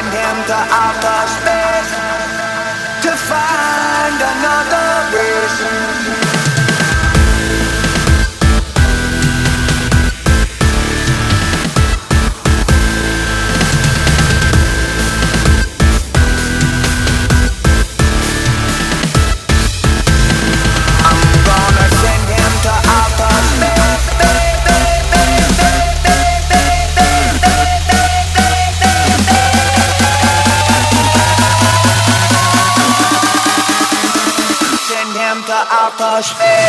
send him to outer space outer